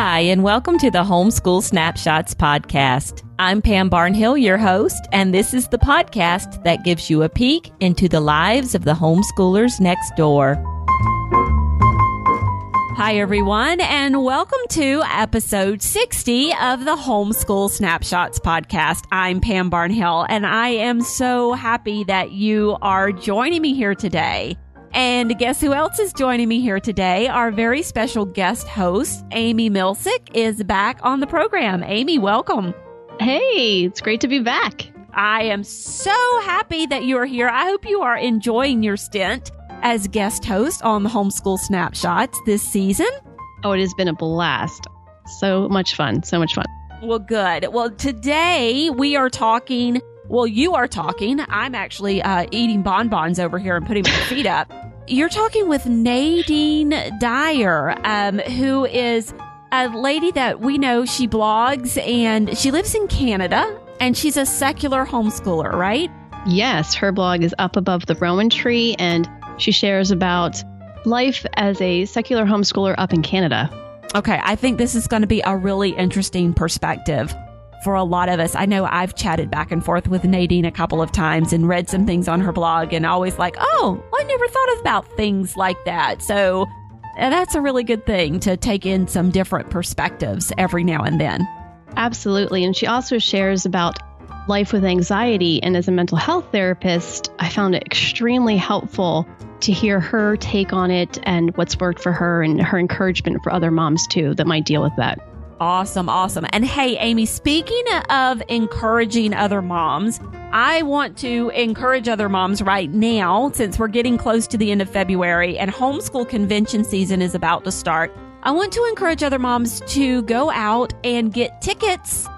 Hi, and welcome to the Homeschool Snapshots podcast. I'm Pam Barnhill, your host, and this is the podcast that gives you a peek into the lives of the homeschoolers next door. Hi, everyone, and welcome to episode 60 of the Homeschool Snapshots podcast. I'm Pam Barnhill, and I am so happy that you are joining me here today. And guess who else is joining me here today? Our very special guest host, Amy Milsick, is back on the program. Amy, welcome. Hey, it's great to be back. I am so happy that you are here. I hope you are enjoying your stint as guest host on the Homeschool Snapshots this season. Oh, it has been a blast. So much fun. So much fun. Well, good. Well, today we are talking. Well, you are talking. I'm actually uh, eating bonbons over here and putting my feet up. You're talking with Nadine Dyer, um, who is a lady that we know. She blogs and she lives in Canada and she's a secular homeschooler, right? Yes, her blog is up above the Rowan tree and she shares about life as a secular homeschooler up in Canada. Okay, I think this is going to be a really interesting perspective for a lot of us. I know I've chatted back and forth with Nadine a couple of times and read some things on her blog and always like, oh, I never thought about things like that. So uh, that's a really good thing to take in some different perspectives every now and then. Absolutely. And she also shares about life with anxiety. And as a mental health therapist, I found it extremely helpful to hear her take on it and what's worked for her and her encouragement for other moms too that might deal with that. Awesome, awesome. And hey, Amy, speaking of encouraging other moms, I want to encourage other moms right now since we're getting close to the end of February and homeschool convention season is about to start. I want to encourage other moms to go out and get tickets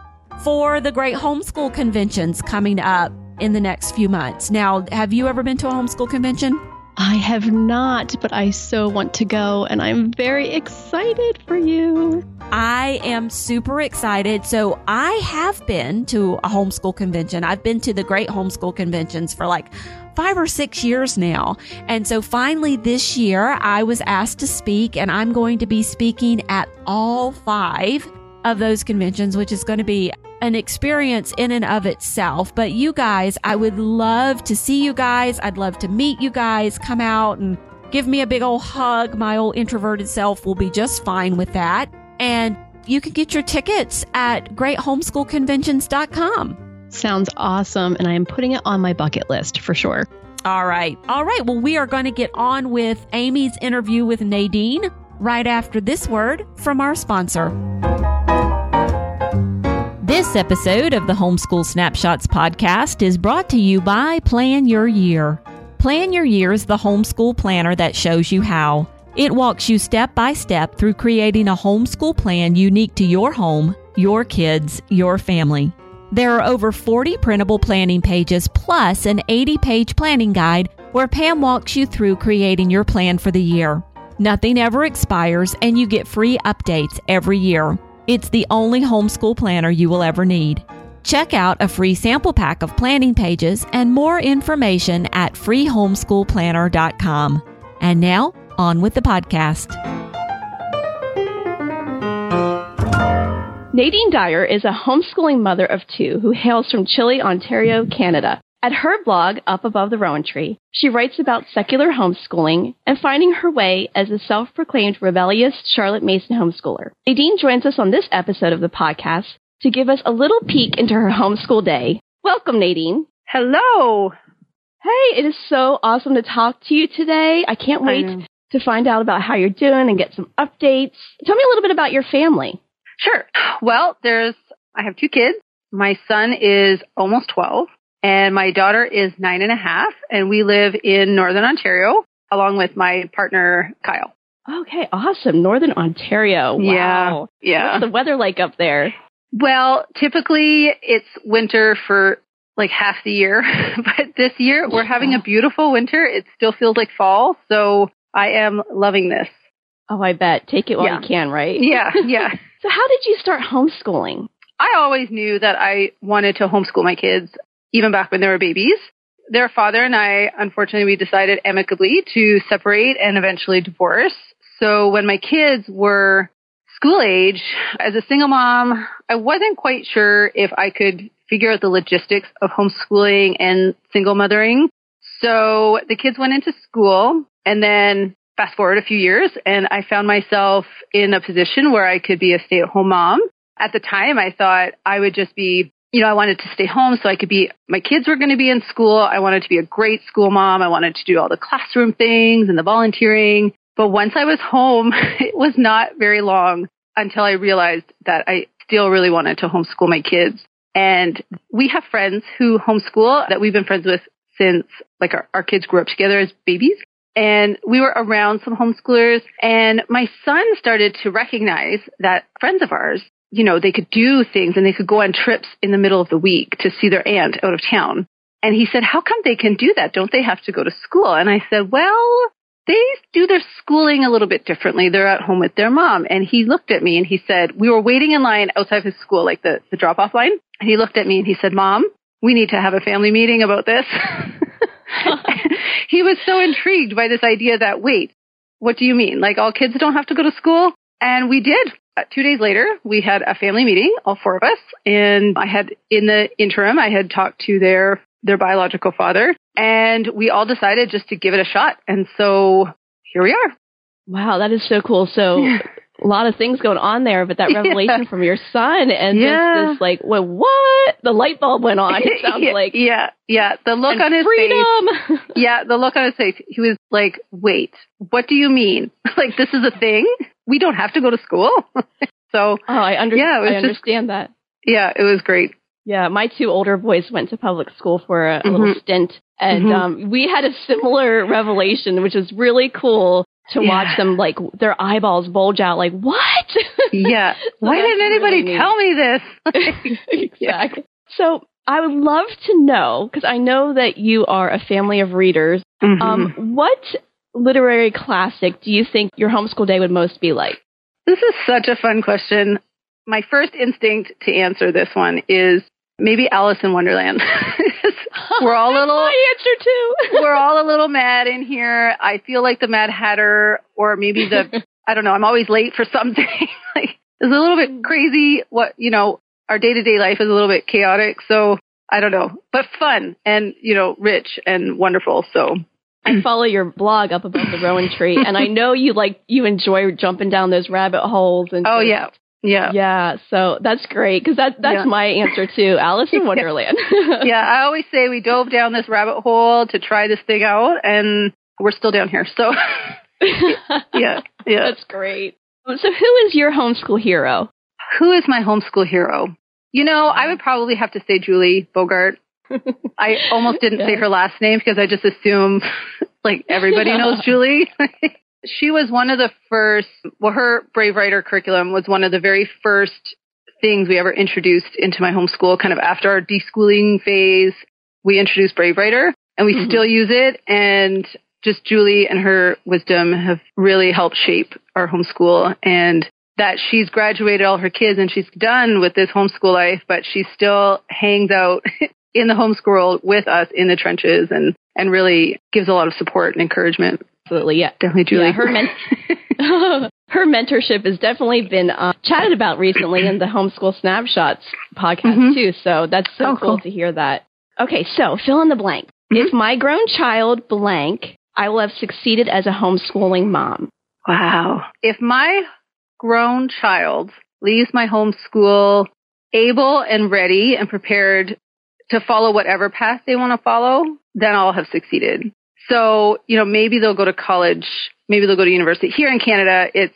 for the great homeschool conventions coming up in the next few months. Now, have you ever been to a homeschool convention? I have not, but I so want to go, and I'm very excited for you. I am super excited. So, I have been to a homeschool convention. I've been to the great homeschool conventions for like five or six years now. And so, finally, this year, I was asked to speak, and I'm going to be speaking at all five of those conventions, which is going to be an experience in and of itself. But you guys, I would love to see you guys. I'd love to meet you guys. Come out and give me a big old hug. My old introverted self will be just fine with that. And you can get your tickets at greathomeschoolconventions.com. Sounds awesome. And I am putting it on my bucket list for sure. All right. All right. Well, we are going to get on with Amy's interview with Nadine right after this word from our sponsor. This episode of the Homeschool Snapshots podcast is brought to you by Plan Your Year. Plan Your Year is the homeschool planner that shows you how. It walks you step by step through creating a homeschool plan unique to your home, your kids, your family. There are over 40 printable planning pages plus an 80 page planning guide where Pam walks you through creating your plan for the year. Nothing ever expires, and you get free updates every year. It's the only homeschool planner you will ever need. Check out a free sample pack of planning pages and more information at freehomeschoolplanner.com. And now, on with the podcast. Nadine Dyer is a homeschooling mother of two who hails from Chile, Ontario, Canada. At her blog, Up Above the Rowan Tree, she writes about secular homeschooling and finding her way as a self proclaimed rebellious Charlotte Mason homeschooler. Nadine joins us on this episode of the podcast to give us a little peek into her homeschool day. Welcome, Nadine. Hello. Hey, it is so awesome to talk to you today. I can't wait I to find out about how you're doing and get some updates. Tell me a little bit about your family. Sure. Well, there's, I have two kids. My son is almost 12 and my daughter is nine and a half and we live in Northern Ontario along with my partner, Kyle. Okay, awesome. Northern Ontario. Wow. Yeah. Yeah. What's the weather like up there? Well, typically it's winter for like half the year, but this year we're having a beautiful winter. It still feels like fall. So I am loving this. Oh, I bet. Take it while Yeah. you can, right? Yeah. Yeah. So how did you start homeschooling? I always knew that I wanted to homeschool my kids, even back when they were babies. Their father and I, unfortunately, we decided amicably to separate and eventually divorce. So when my kids were school age, as a single mom, I wasn't quite sure if I could figure out the logistics of homeschooling and single mothering. So the kids went into school and then fast forward a few years and I found myself in a position where I could be a stay at home mom. At the time, I thought I would just be, you know, I wanted to stay home so I could be, my kids were going to be in school. I wanted to be a great school mom. I wanted to do all the classroom things and the volunteering. But once I was home, it was not very long until I realized that I still really wanted to homeschool my kids. And we have friends who homeschool that we've been friends with since like our, our kids grew up together as babies. And we were around some homeschoolers and my son started to recognize that friends of ours, you know, they could do things and they could go on trips in the middle of the week to see their aunt out of town. And he said, how come they can do that? Don't they have to go to school? And I said, well, they do their schooling a little bit differently. They're at home with their mom. And he looked at me and he said, we were waiting in line outside his school, like the, the drop off line. And he looked at me and he said, mom, we need to have a family meeting about this. he was so intrigued by this idea that, wait, what do you mean? Like all kids don't have to go to school? And we did. Uh, two days later, we had a family meeting, all four of us. And I had, in the interim, I had talked to their, their biological father and we all decided just to give it a shot. And so here we are. Wow, that is so cool. So a lot of things going on there, but that revelation yeah. from your son and yeah. this, this like, well, what? The light bulb went on. It sounds yeah, like. Yeah, yeah. The look on his freedom. face. yeah, the look on his face. He was like, wait, what do you mean? like, this is a thing? We don't have to go to school? so. Oh, I, under- yeah, I understand just, that. Yeah, it was great. Yeah, my two older boys went to public school for a, a mm-hmm. little stint, and mm-hmm. um, we had a similar revelation, which was really cool to yeah. watch them like their eyeballs bulge out like what yeah so why didn't anybody really tell me this exactly so i would love to know because i know that you are a family of readers mm-hmm. um, what literary classic do you think your homeschool day would most be like this is such a fun question my first instinct to answer this one is maybe Alice in Wonderland. we're all a little my answer too. we're all a little mad in here. I feel like the Mad Hatter, or maybe the I don't know. I'm always late for something. like it's a little bit mm. crazy. What you know, our day to day life is a little bit chaotic. So I don't know, but fun and you know, rich and wonderful. So I follow your blog up above the rowan tree, and I know you like you enjoy jumping down those rabbit holes and oh yeah, yeah. Yeah. So that's great because that, that's yeah. my answer too. Alice in Wonderland. yeah. I always say we dove down this rabbit hole to try this thing out and we're still down here. So yeah. Yeah. That's great. So who is your homeschool hero? Who is my homeschool hero? You know, I would probably have to say Julie Bogart. I almost didn't yeah. say her last name because I just assume like everybody knows Julie she was one of the first, well, her Brave Writer curriculum was one of the very first things we ever introduced into my homeschool. Kind of after our deschooling phase, we introduced Brave Writer and we mm-hmm. still use it. And just Julie and her wisdom have really helped shape our homeschool and that she's graduated all her kids and she's done with this homeschool life, but she still hangs out in the homeschool with us in the trenches and, and really gives a lot of support and encouragement absolutely. Yeah, definitely, Julie. Yeah, her men- her mentorship has definitely been uh, chatted about recently in the Homeschool Snapshots podcast mm-hmm. too. So that's so oh, cool, cool, to hear that. Okay, so fill in the blank. Mm-hmm. If my grown child blank, I will have succeeded as a homeschooling mom. Wow. If my grown child leaves my homeschool able and ready and prepared to follow whatever path they want to follow, then I'll have succeeded. So, you know, maybe they'll go to college, maybe they'll go to university. Here in Canada, it's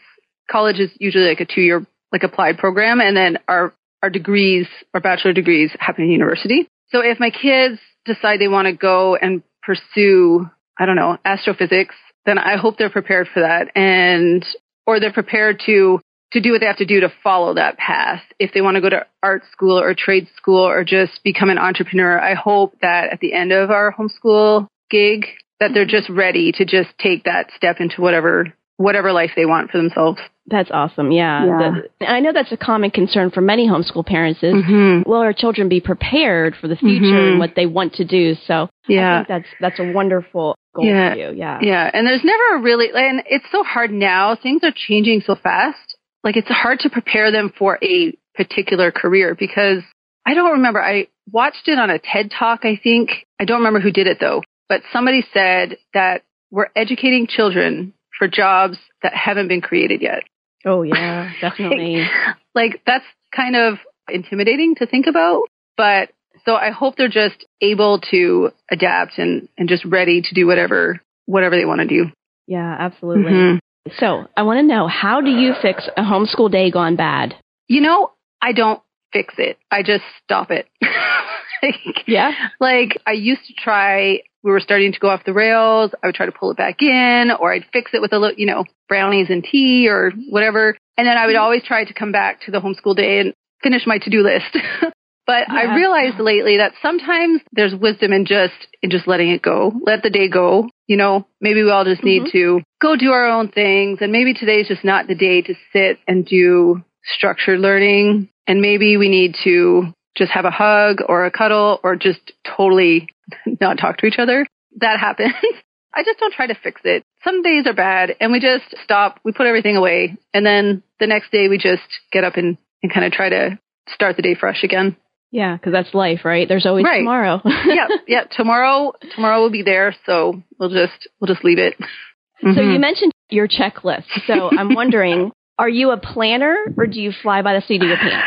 college is usually like a two year like applied program and then our our degrees, our bachelor degrees happen in university. So if my kids decide they want to go and pursue, I don't know, astrophysics, then I hope they're prepared for that and or they're prepared to to do what they have to do to follow that path. If they want to go to art school or trade school or just become an entrepreneur, I hope that at the end of our homeschool gig, that they're just ready to just take that step into whatever whatever life they want for themselves. That's awesome. Yeah. yeah. The, I know that's a common concern for many homeschool parents is mm-hmm. will our children be prepared for the future mm-hmm. and what they want to do? So yeah. I think that's that's a wonderful goal yeah. for you. Yeah. Yeah. And there's never a really and it's so hard now. Things are changing so fast. Like it's hard to prepare them for a particular career because I don't remember. I watched it on a TED talk, I think. I don't remember who did it though, but somebody said that we're educating children for jobs that haven't been created yet. Oh yeah, definitely. like, like that's kind of intimidating to think about, but so I hope they're just able to adapt and, and just ready to do whatever whatever they want to do. Yeah, absolutely. Mm-hmm. So I want to know how do you fix a homeschool day gone bad? You know, I don't fix it. I just stop it. like, yeah. Like I used to try we were starting to go off the rails, I would try to pull it back in or I'd fix it with a little, you know, brownies and tea or whatever. And then I would mm-hmm. always try to come back to the homeschool day and finish my to-do list. but yeah. I realized lately that sometimes there's wisdom in just in just letting it go. Let the day go. You know, maybe we all just need mm-hmm. to go do our own things and maybe today's just not the day to sit and do structured learning and maybe we need to just have a hug or a cuddle or just totally not talk to each other. That happens. I just don't try to fix it. Some days are bad and we just stop, we put everything away, and then the next day we just get up and, and kind of try to start the day fresh again. Yeah, because that's life, right? There's always right. tomorrow. yeah, yeah. Tomorrow, tomorrow will be there, so we'll just we'll just leave it. Mm-hmm. So you mentioned your checklist. So I'm wondering, are you a planner or do you fly by the seat of your pants?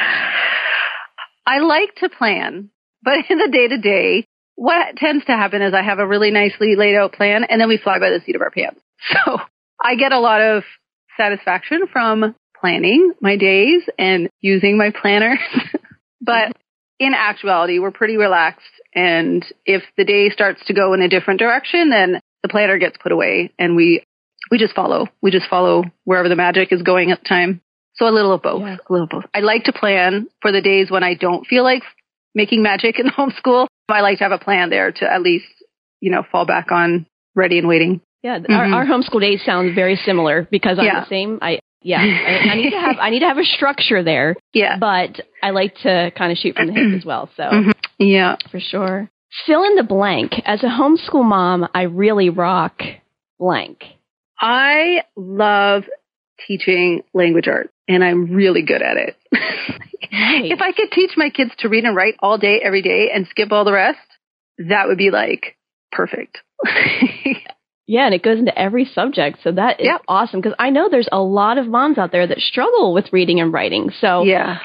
I like to plan, but in the day to day, what tends to happen is I have a really nicely laid out plan and then we fly by the seat of our pants. So I get a lot of satisfaction from planning my days and using my planners. but in actuality, we're pretty relaxed. And if the day starts to go in a different direction, then the planner gets put away and we, we just follow. We just follow wherever the magic is going at the time. So a little of both. Yeah. A little of both. I like to plan for the days when I don't feel like making magic in homeschool. I like to have a plan there to at least, you know, fall back on ready and waiting. Yeah, mm-hmm. our, our homeschool days sound very similar because I'm yeah. the same. I yeah, I, I, need to have I need to have a structure there. Yeah, but I like to kind of shoot from the hip as well. So mm-hmm. yeah, for sure. Fill in the blank. As a homeschool mom, I really rock blank. I love teaching language arts and I'm really good at it. Nice. if I could teach my kids to read and write all day, every day and skip all the rest, that would be like perfect. yeah, and it goes into every subject. So that is yep. awesome because I know there's a lot of moms out there that struggle with reading and writing. So yeah,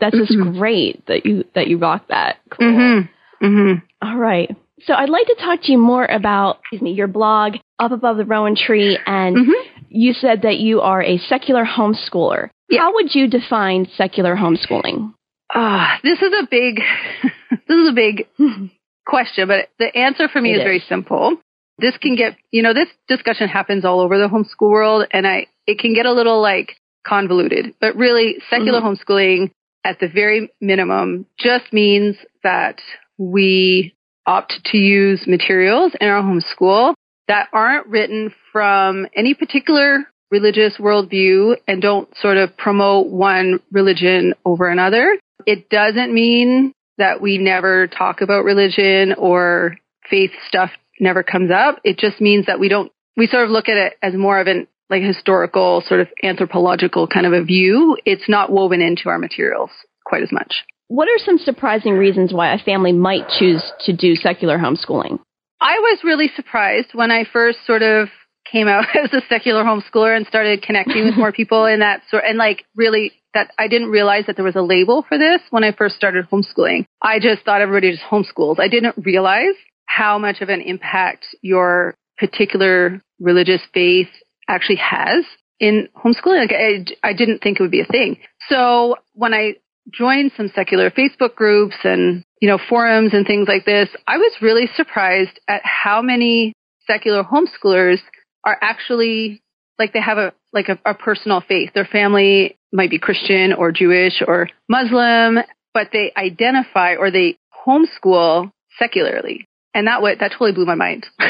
that's just mm-hmm. great that you that you rock that. Cool. Mm-hmm. Mm-hmm. All right. So I'd like to talk to you more about, excuse me, your blog, Up Above the Rowan Tree, and mm-hmm. you said that you are a secular homeschooler. Yeah. How would you define secular homeschooling? Ah, uh, this is a big, this is a big question, but the answer for me is, is very simple. This can get, you know, this discussion happens all over the homeschool world, and I, it can get a little like convoluted, but really secular mm-hmm. homeschooling at the very minimum just means that we opt to use materials in our homeschool that aren't written from any particular religious worldview and don't sort of promote one religion over another. It doesn't mean that we never talk about religion or faith stuff never comes up. It just means that we don't, we sort of look at it as more of an like historical sort of anthropological kind of a view. It's not woven into our materials quite as much. What are some surprising reasons why a family might choose to do secular homeschooling? I was really surprised when I first sort of came out as a secular homeschooler and started connecting with more people in that sort and like really that I didn't realize that there was a label for this when I first started homeschooling. I just thought everybody just homeschools. I didn't realize how much of an impact your particular religious faith actually has in homeschooling. Like I, I didn't think it would be a thing. So when I joined some secular Facebook groups and, you know, forums and things like this, I was really surprised at how many secular homeschoolers are actually like they have a like a, a personal faith. Their family might be Christian or Jewish or Muslim, but they identify or they homeschool secularly. And that what that totally blew my mind.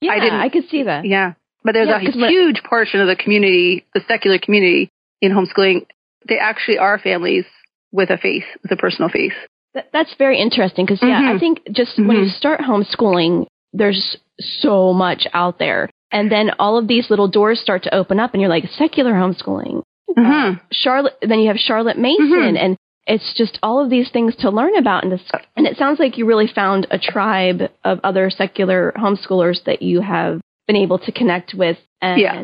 yeah, I, didn't, I could see that. Yeah. But there's yeah, a huge portion of the community, the secular community in homeschooling, they actually are families with a faith, with a personal faith. That, that's very interesting because, yeah, mm-hmm. I think just mm-hmm. when you start homeschooling, there's so much out there. And then all of these little doors start to open up, and you're like, secular homeschooling. uh, Charlotte. Then you have Charlotte Mason, and it's just all of these things to learn about. And, this, and it sounds like you really found a tribe of other secular homeschoolers that you have been able to connect with and Yeah.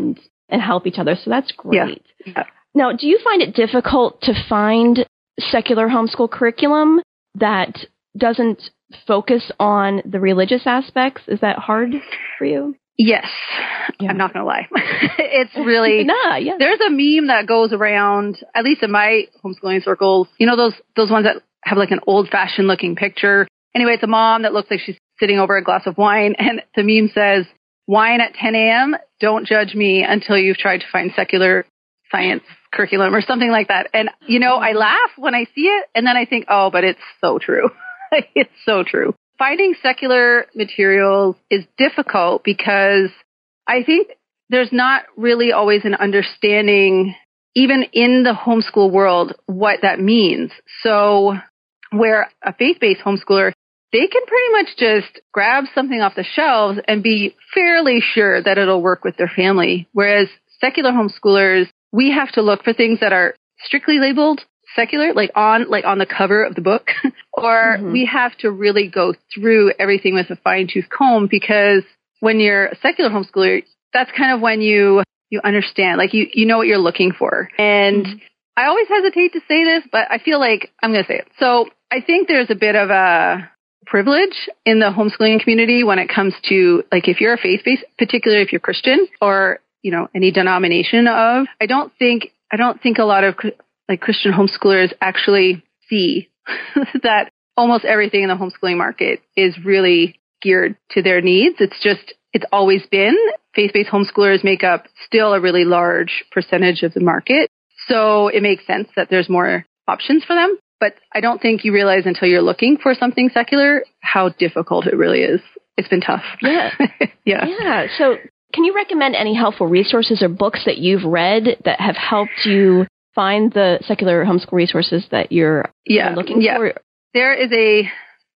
and help each other. So that's great. Yeah. Now, do you find it difficult to find secular homeschool curriculum that doesn't focus on the religious aspects? Is that hard for you? Yes. Yeah. I'm not going to lie. it's really nah, yeah. There's a meme that goes around, at least in my homeschooling circles. You know those those ones that have like an old fashioned looking picture. Anyway, it's a mom that looks like she's sitting over a glass of wine, and the meme says, "Wine at 10 a.m. Don't judge me until you've tried to find secular science curriculum or something like that." And you know, I laugh when I see it, and then I think, "Oh, but it's so true. it's so true." Finding secular materials is difficult because I think there's not really always an understanding, even in the homeschool world, what that means. So, where a faith based homeschooler, they can pretty much just grab something off the shelves and be fairly sure that it'll work with their family. Whereas secular homeschoolers, we have to look for things that are strictly labeled secular, like on like on the cover of the book, or Mhm. we have to really go through everything with a fine tooth comb because when you're a secular homeschooler, that's kind of when you you understand, like you you know what you're looking for. And Mhm. I always hesitate to say this, but I feel like I'm going to say it. So I think there's a bit of a privilege in the homeschooling community when it comes to like if you're a faith based, particularly if you're Christian or you know any denomination of. I don't think I don't think a lot of like Christian homeschoolers actually see that almost everything in the homeschooling market is really geared to their needs. It's just it's always been faith-based homeschoolers make up still a really large percentage of the market. So it makes sense that there's more options for them. But I don't think you realize until you're looking for something secular how difficult it really is. It's been tough. Yeah. yeah. Yeah. So, can you recommend any helpful resources or books that you've read that have helped you find the secular homeschool resources that you're Yeah. looking yeah. for? There is a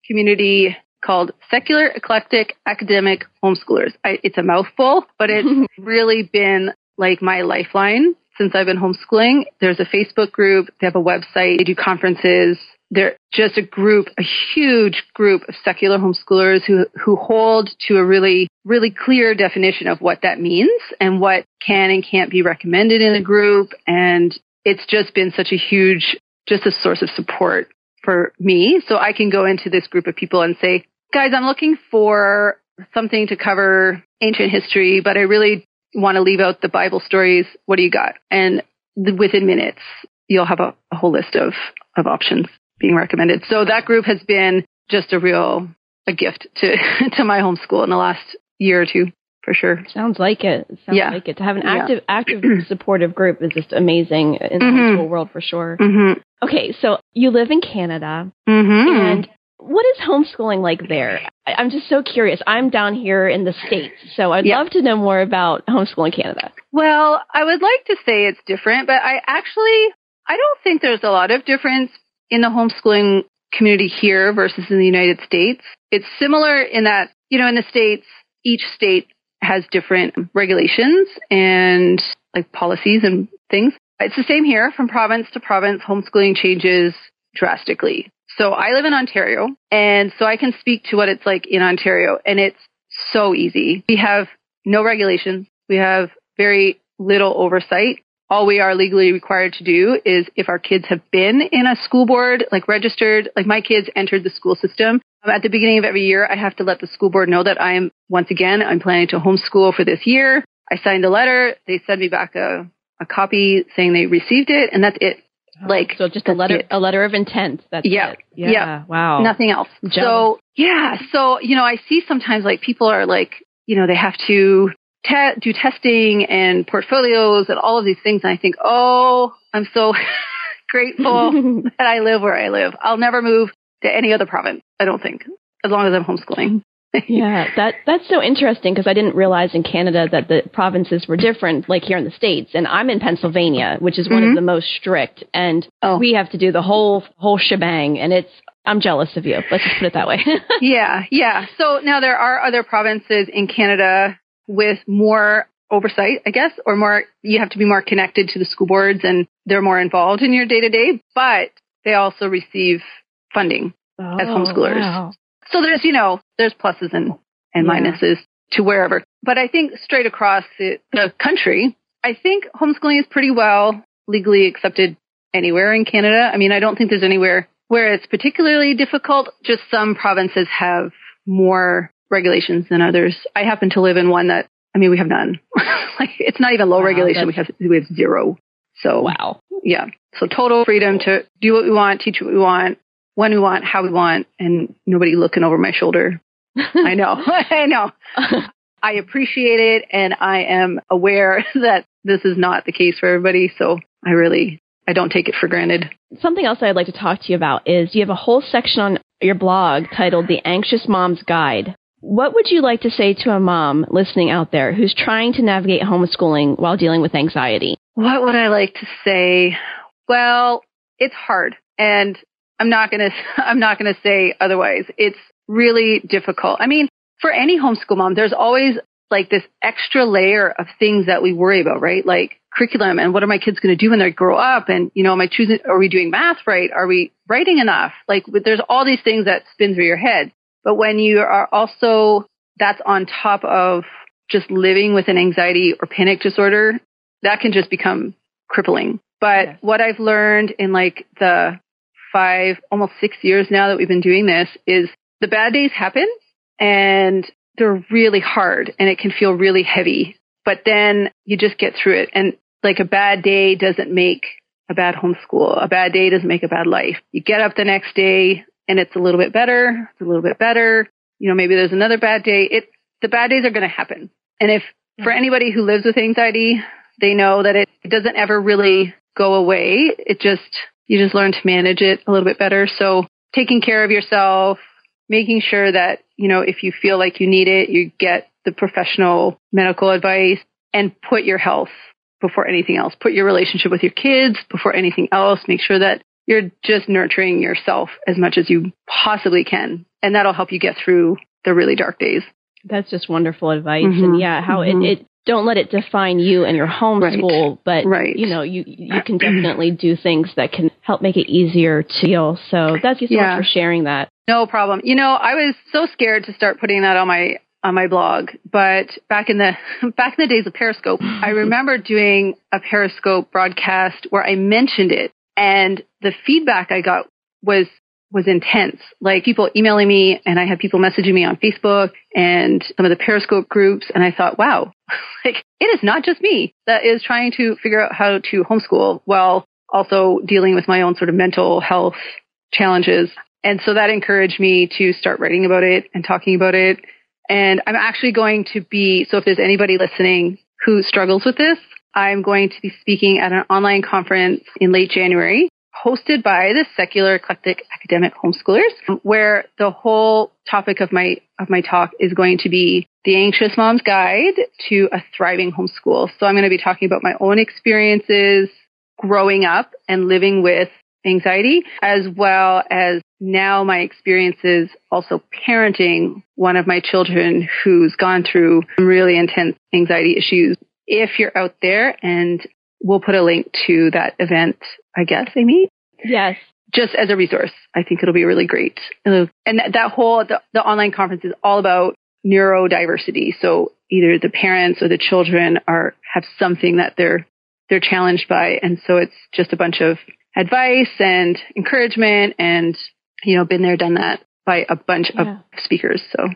community called Secular Eclectic Academic Homeschoolers. I, it's a mouthful, but it's really been like my lifeline since I've been homeschooling. There's a Facebook group, they have a website, they do conferences. They're just a group, a huge group of secular homeschoolers who, who hold to a really, really clear definition of what that means and what can and can't be recommended in a group. And it's just been such a huge, just a source of support for me. So I can go into this group of people and say, guys, I'm looking for something to cover ancient history, but I really want to leave out the Bible stories. What do you got? And th- within minutes, you'll have a, a whole list of, of options being recommended. So that group has been just a real, a gift to, to my homeschool in the last year or two, for sure. Sounds like it. Sounds Yeah. like it. To have an Yeah. active, active, supportive group is just amazing in the Mhm. homeschool world for sure. Mm-hmm. Okay, so you live in Canada, Mm-hmm. and what is homeschooling like there? I, I'm just so curious. I'm down here in the states, so I'd Yeah. love to know more about homeschooling Canada. Well, I would like to say it's different, but I actually I don't think there's a lot of difference in the homeschooling community here versus in the United States. It's similar in that, you know, in the states each state has different regulations and like policies and things. It's the same here from province to province. Homeschooling changes drastically. So I live in Ontario and so I can speak to what it's like in Ontario and it's so easy. We have no regulations. We have very little oversight. All we are legally required to do is if our kids have been in a school board, like registered, like my kids entered the school system. Um, At the beginning of every year, I have to let the school board know that I'm, once again, I'm planning to homeschool for this year. I signed a letter. They send me back a, a copy saying they received it and that's it. Like, so just a letter, it. a letter of intent. That's Yeah. it. Yeah. Yeah. Wow. Nothing else. Jealous. So yeah, so you know, I see sometimes like people are like, you know, they have to te- do testing and portfolios and all of these things, and I think, oh, I'm so grateful that I live where I live. I'll never move to any other province. I don't think, as long as I'm homeschooling. yeah, that that's so interesting because I didn't realize in Canada that the provinces were different, like here in the states. And I'm in Pennsylvania, which is one Mhm. of the most strict, and Oh. we have to do the whole whole shebang. And it's I'm jealous of you. Let's just put it that way. yeah, yeah. So now there are other provinces in Canada with more oversight, I guess, or more, you have to be more connected to the school boards and they're more involved in your day to day, but they also receive funding Oh, as homeschoolers. wow. So there's, you know, there's pluses and, and Yeah. minuses to wherever. But I think straight across the, the country, I think homeschooling is pretty well legally accepted anywhere in Canada. I mean, I don't think there's anywhere where it's particularly difficult. Just some provinces have more regulations than others. I happen to live in one that, I mean, we have none. like it's not even low Wow, regulation. We have, we have zero. So Wow. yeah. So total freedom to do what we want, teach what we want, when we want, how we want, and nobody looking over my shoulder. I know. I know. I appreciate it and I am aware that this is not the case for everybody. So I really, I don't take it for granted. Something else I'd like to talk to you about is you have a whole section on your blog titled The Anxious Mom's Guide. What would you like to say to a mom listening out there who's trying to navigate homeschooling while dealing with anxiety? What would I like to say? Well, it's hard and I'm not going to, I'm not going to say otherwise. It's really difficult. I mean, for any homeschool mom, there's always like this extra layer of things that we worry about, right? Like curriculum and what are my kids going to do when they grow up? And, you know, am I choosing, are we doing math right? Are we writing enough? Like there's all these things that spin through your head. But when you are also, that's on top of just living with an anxiety or panic disorder, that can just become crippling. But Yes. what I've learned in like the five, almost six years now that we've been doing this is the bad days happen and they're really hard and it can feel really heavy. But then you just get through it. And like a bad day doesn't make a bad homeschool. A bad day doesn't make a bad life. You get up the next day and it's a little bit better. It's a little bit better. You know, maybe there's another bad day. It, the bad days are going to happen. And if for mm-hmm. anybody who lives with anxiety, they know that it, it doesn't ever really go away. It just, you just learn to manage it a little bit better. So taking care of yourself, making sure that, you know, if you feel like you need it, you get the professional medical advice and put your health before anything else. Put your relationship with your kids before anything else. Make sure that you're just nurturing yourself as much as you possibly can. And that'll help you get through the really dark days. That's just wonderful advice. Mhm. And yeah, how Mhm. it, it, don't let it define you and your homeschool, but Right. you know, you, you can definitely do things that can help make it easier to deal. So thank you so Yeah. much for sharing that. No problem. You know, I was so scared to start putting that on my on my blog, but back in the back in the days of Periscope, I remember doing a Periscope broadcast where I mentioned it and the feedback I got was was intense. Like people emailing me and I had people messaging me on Facebook and some of the Periscope groups and I thought, wow, like it is not just me that is trying to figure out how to homeschool while also dealing with my own sort of mental health challenges. And so that encouraged me to start writing about it and talking about it. And I'm actually going to be, so if there's anybody listening who struggles with this, I'm going to be speaking at an online conference in late January hosted by the secular eclectic academic homeschoolers where the whole topic of my of my talk is going to be the anxious mom's guide to a thriving homeschool. So I'm going to be talking about my own experiences growing up and living with anxiety as well as now my experiences also parenting one of my children who's gone through some really intense anxiety issues. If you're out there and we'll put a link to that event, I guess, Amy, Yes. just as a resource. I think it'll be really great. And uh, that, that whole, the, the online conference is all about neurodiversity. So either the parents or the children are, have something that they're, they're challenged by. And so it's just a bunch of advice and encouragement and, you know, been there, done that by a bunch Yeah. of speakers. So,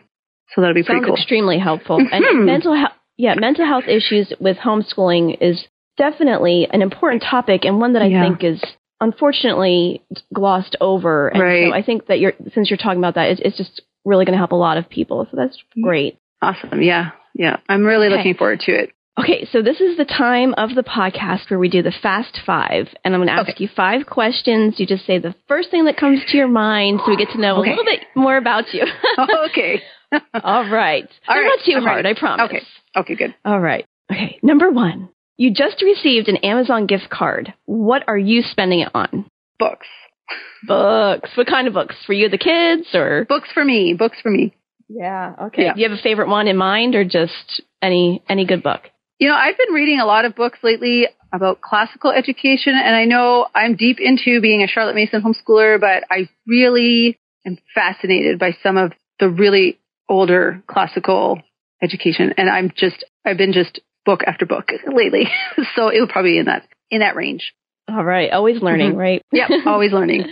so that'll be pretty Sounds cool. extremely helpful. And mm-hmm. mental health, yeah, mental health issues with homeschooling is definitely an important topic and one that I Yeah. think is unfortunately glossed over. And Right. so I think that you're, since you're talking about that, it's, it's just really going to help a lot of people. So that's mm-hmm. great. Awesome. Yeah. Yeah. I'm really Okay. looking forward to it. Okay, so this is the time of the podcast where we do the fast five, and I'm going to ask Okay. you five questions. You just say the first thing that comes to your mind, so we get to know Okay. a little bit more about you. okay. All right, All They're right, not too I'm hard, ready. I promise. Okay. Okay. Good. All right. Okay, number one. You just received an Amazon gift card. What are you spending it on? Books. Books. What kind of books? For you, the kids, or? Books for me. Books for me. Yeah. Okay. Yeah. Do you have a favorite one in mind, or just any any good book? You know, I've been reading a lot of books lately about classical education, and I know I'm deep into being a Charlotte Mason homeschooler, but I really am fascinated by some of the really older classical education, and I'm just I've been just book after book lately, so it would probably be in that in that range. All right, always learning, Mhm. right? Yep, always learning.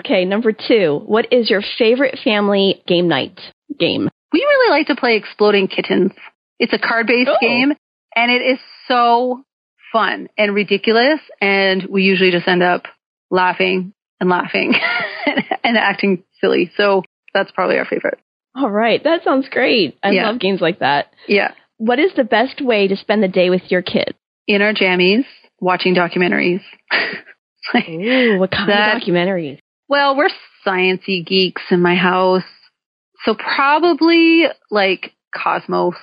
Okay, number two. What is your favorite family game night game? We really like to play Exploding Kittens. It's a card based Oh. game and it is so fun and ridiculous. And we usually just end up laughing and laughing and acting silly. So that's probably our favorite. All right, that sounds great. I Yeah. love games like that. Yeah. What is the best way to spend the day with your kids? In our jammies, watching documentaries. Ooh, what kind That- of documentaries? well, we're sciencey geeks in my house. So probably like Cosmos.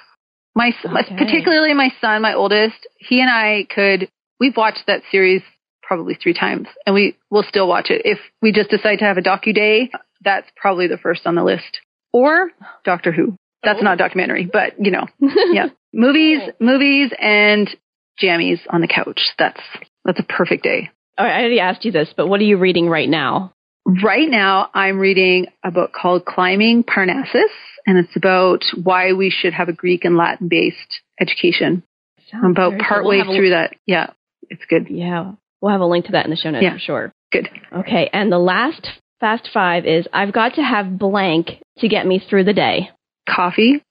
My, my Okay. particularly my son, my oldest, he and I could we've watched that series probably three times and we will still watch it. If we just decide to have a docu day, that's probably the first on the list. Or Doctor Who. That's Oh. not a documentary, but you know, yeah. Movies, movies and jammies on the couch. That's that's a perfect day. All right, I already asked you this, but what are you reading right now? Right now, I'm reading a book called Climbing Parnassus, and it's about why we should have a Greek and Latin based education. I'm about cool. partway We'll through that. Yeah, it's good. Yeah, we'll have a link to that in the show notes Yeah. for sure. Good. Okay, and the last fast five is I've got to have blank to get me through the day. Coffee.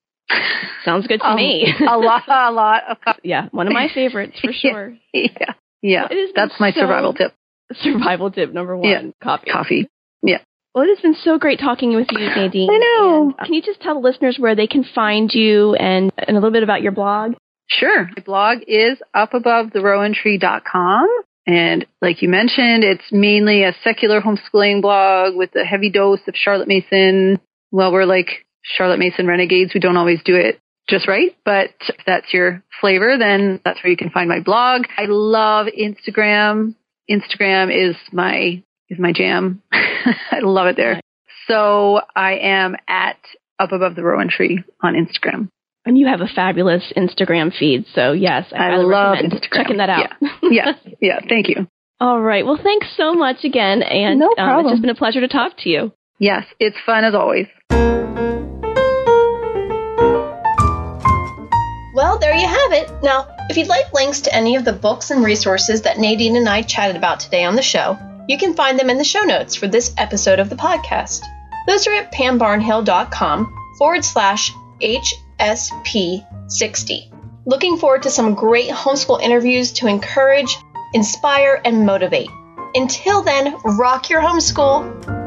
Sounds good to Um, me. a lot, a lot of coffee. yeah, one of my favorites for sure. Yeah, yeah. Been That's my so- survival tip. Survival tip number one: Yeah. coffee. Coffee. Well, it has been so great talking with you, Nadine. I know. And can you just tell the listeners where they can find you and, and a little bit about your blog? Sure. My blog is upabovetherowantree.com. And like you mentioned, it's mainly a secular homeschooling blog with a heavy dose of Charlotte Mason. Well, we're like Charlotte Mason renegades. We don't always do it just right, but if that's your flavor, then that's where you can find my blog. I love Instagram. Instagram is my, is my jam. I love it there. Nice. So I am at up above the Rowan tree on Instagram. And you have a fabulous Instagram feed. So, yes, I, I love Instagram. checking that out. yeah, yeah. Thank you. All right. Well, thanks so much again. And No um, it's just been a pleasure to talk to you. Yes, it's fun as always. Well, there you have it. Now, if you'd like links to any of the books and resources that Nadine and I chatted about today on the show, you can find them in the show notes for this episode of the podcast. Those are at pambarnhill.com forward slash HSP60. Looking forward to some great homeschool interviews to encourage, inspire, and motivate. Until then, rock your homeschool.